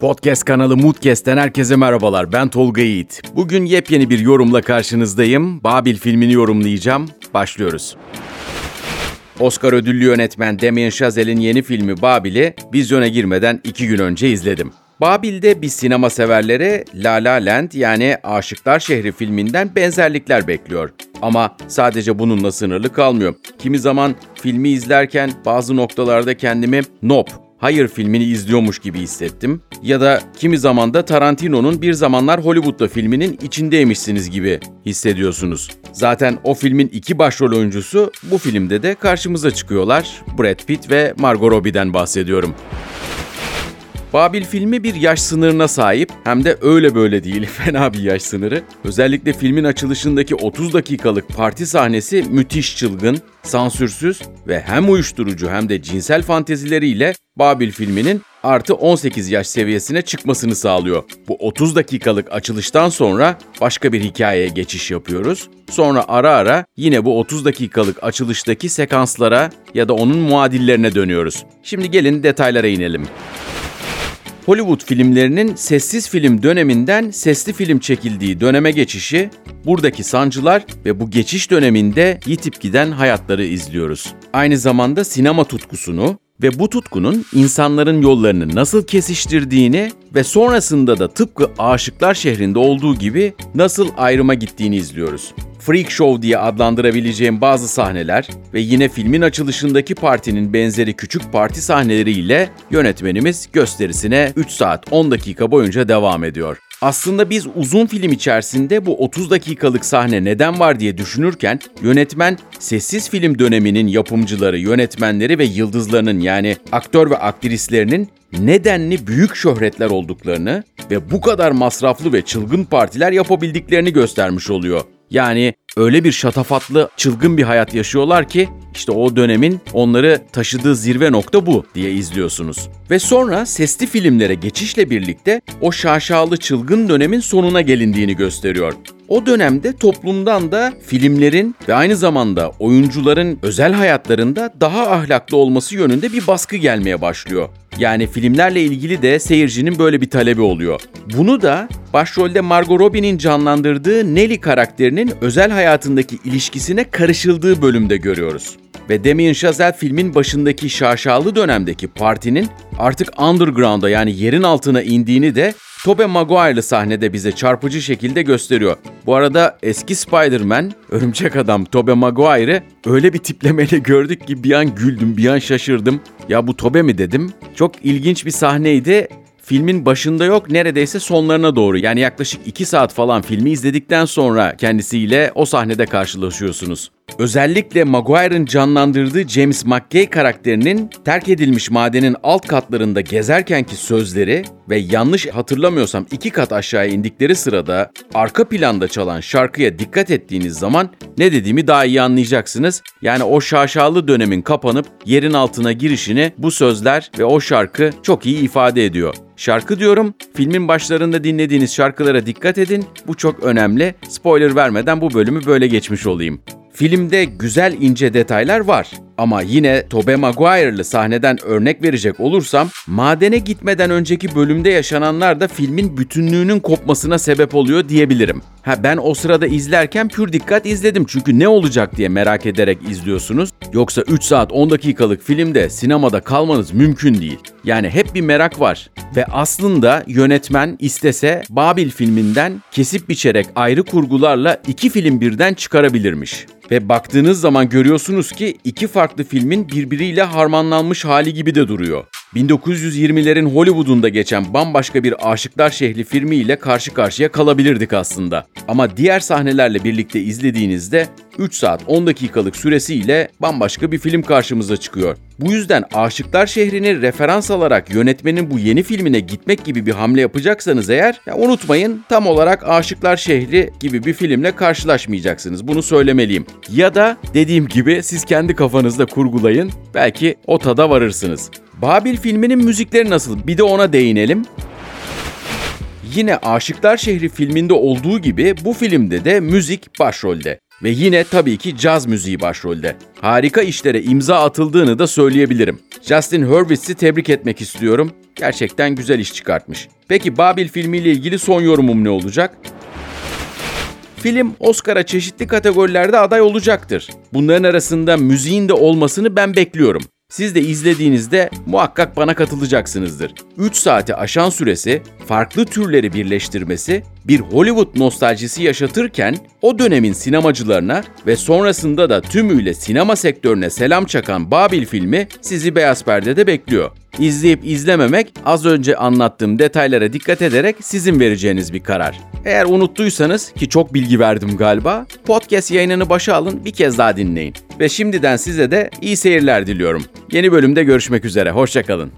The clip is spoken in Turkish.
Podcast kanalı Moodcast'ten herkese merhabalar. Ben Tolga Yiğit. Bugün yepyeni bir yorumla karşınızdayım. Babil filmini yorumlayacağım. Başlıyoruz. Oscar ödüllü yönetmen Damien Chazelle'in yeni filmi Babil'i vizyona girmeden iki gün önce izledim. Babil'de bir sinema severlere La La Land yani Aşıklar Şehri filminden benzerlikler bekliyor. Ama sadece bununla sınırlı kalmıyor. Kimi zaman filmi izlerken bazı noktalarda kendimi Nope Hayır filmini izliyormuş gibi hissettim. Ya da kimi zaman da Tarantino'nun bir zamanlar Hollywood'da filminin içindeymişsiniz gibi hissediyorsunuz. Zaten o filmin iki başrol oyuncusu bu filmde de karşımıza çıkıyorlar. Brad Pitt ve Margot Robbie'den bahsediyorum. Babil filmi bir yaş sınırına sahip hem de öyle böyle değil fena bir yaş sınırı. Özellikle filmin açılışındaki 30 dakikalık parti sahnesi müthiş çılgın, sansürsüz ve hem uyuşturucu hem de cinsel fantezileriyle Babil filminin artı 18 yaş seviyesine çıkmasını sağlıyor. Bu 30 dakikalık açılıştan sonra başka bir hikayeye geçiş yapıyoruz. Sonra ara ara yine bu 30 dakikalık açılıştaki sekanslara ya da onun muadillerine dönüyoruz. Şimdi gelin detaylara inelim. Hollywood filmlerinin sessiz film döneminden sesli film çekildiği döneme geçişi, buradaki sancılar ve bu geçiş döneminde yitip giden hayatları izliyoruz. Aynı zamanda sinema tutkusunu ve bu tutkunun insanların yollarını nasıl kesiştirdiğini ve sonrasında da tıpkı Aşıklar Şehri'nde olduğu gibi nasıl ayrıma gittiğini izliyoruz freak show diye adlandırabileceğim bazı sahneler ve yine filmin açılışındaki partinin benzeri küçük parti sahneleriyle yönetmenimiz gösterisine 3 saat 10 dakika boyunca devam ediyor. Aslında biz uzun film içerisinde bu 30 dakikalık sahne neden var diye düşünürken yönetmen sessiz film döneminin yapımcıları, yönetmenleri ve yıldızlarının yani aktör ve aktrislerinin nedenli büyük şöhretler olduklarını ve bu kadar masraflı ve çılgın partiler yapabildiklerini göstermiş oluyor. Yani öyle bir şatafatlı, çılgın bir hayat yaşıyorlar ki işte o dönemin onları taşıdığı zirve nokta bu diye izliyorsunuz. Ve sonra sesli filmlere geçişle birlikte o şaşalı çılgın dönemin sonuna gelindiğini gösteriyor. O dönemde toplumdan da filmlerin ve aynı zamanda oyuncuların özel hayatlarında daha ahlaklı olması yönünde bir baskı gelmeye başlıyor. Yani filmlerle ilgili de seyircinin böyle bir talebi oluyor. Bunu da başrolde Margot Robbie'nin canlandırdığı Nelly karakterinin özel hayatındaki ilişkisine karışıldığı bölümde görüyoruz. Ve Damien Chazelle filmin başındaki şaşalı dönemdeki partinin artık underground'a yani yerin altına indiğini de Tobey Maguire'lı sahnede bize çarpıcı şekilde gösteriyor. Bu arada eski Spider-Man, Örümcek Adam Tobey Maguire'ı öyle bir tiplemeyle gördük ki bir an güldüm, bir an şaşırdım. Ya bu Tobey mi dedim. Çok ilginç bir sahneydi filmin başında yok neredeyse sonlarına doğru yani yaklaşık 2 saat falan filmi izledikten sonra kendisiyle o sahnede karşılaşıyorsunuz. Özellikle Maguire'ın canlandırdığı James McKay karakterinin terk edilmiş madenin alt katlarında gezerkenki sözleri ve yanlış hatırlamıyorsam iki kat aşağıya indikleri sırada arka planda çalan şarkıya dikkat ettiğiniz zaman ne dediğimi daha iyi anlayacaksınız. Yani o şaşalı dönemin kapanıp yerin altına girişini bu sözler ve o şarkı çok iyi ifade ediyor. Şarkı diyorum, filmin başlarında dinlediğiniz şarkılara dikkat edin. Bu çok önemli. Spoiler vermeden bu bölümü böyle geçmiş olayım. Filmde güzel ince detaylar var. Ama yine Tobey Maguire'lı sahneden örnek verecek olursam, madene gitmeden önceki bölümde yaşananlar da filmin bütünlüğünün kopmasına sebep oluyor diyebilirim. Ha ben o sırada izlerken pür dikkat izledim çünkü ne olacak diye merak ederek izliyorsunuz. Yoksa 3 saat 10 dakikalık filmde sinemada kalmanız mümkün değil. Yani hep bir merak var. Ve aslında yönetmen istese Babil filminden kesip biçerek ayrı kurgularla iki film birden çıkarabilirmiş. Ve baktığınız zaman görüyorsunuz ki iki farklı filmin birbiriyle harmanlanmış hali gibi de duruyor. 1920'lerin Hollywood'unda geçen bambaşka bir Aşıklar Şehri filmiyle karşı karşıya kalabilirdik aslında. Ama diğer sahnelerle birlikte izlediğinizde 3 saat 10 dakikalık süresiyle bambaşka bir film karşımıza çıkıyor. Bu yüzden Aşıklar Şehri'ni referans alarak yönetmenin bu yeni filmine gitmek gibi bir hamle yapacaksanız eğer ya unutmayın tam olarak Aşıklar Şehri gibi bir filmle karşılaşmayacaksınız. Bunu söylemeliyim. Ya da dediğim gibi siz kendi kafanızda kurgulayın. Belki o tada varırsınız. Babil filminin müzikleri nasıl? Bir de ona değinelim. Yine Aşıklar Şehri filminde olduğu gibi bu filmde de müzik başrolde. Ve yine tabii ki caz müziği başrolde. Harika işlere imza atıldığını da söyleyebilirim. Justin Hurwitz'i tebrik etmek istiyorum. Gerçekten güzel iş çıkartmış. Peki Babil filmiyle ilgili son yorumum ne olacak? Film Oscar'a çeşitli kategorilerde aday olacaktır. Bunların arasında müziğin de olmasını ben bekliyorum. Siz de izlediğinizde muhakkak bana katılacaksınızdır. 3 saati aşan süresi, farklı türleri birleştirmesi, bir Hollywood nostaljisi yaşatırken o dönemin sinemacılarına ve sonrasında da tümüyle sinema sektörüne selam çakan Babil filmi sizi beyaz perdede bekliyor. İzleyip izlememek az önce anlattığım detaylara dikkat ederek sizin vereceğiniz bir karar. Eğer unuttuysanız ki çok bilgi verdim galiba, podcast yayınını başa alın bir kez daha dinleyin. Ve şimdiden size de iyi seyirler diliyorum. Yeni bölümde görüşmek üzere, hoşçakalın.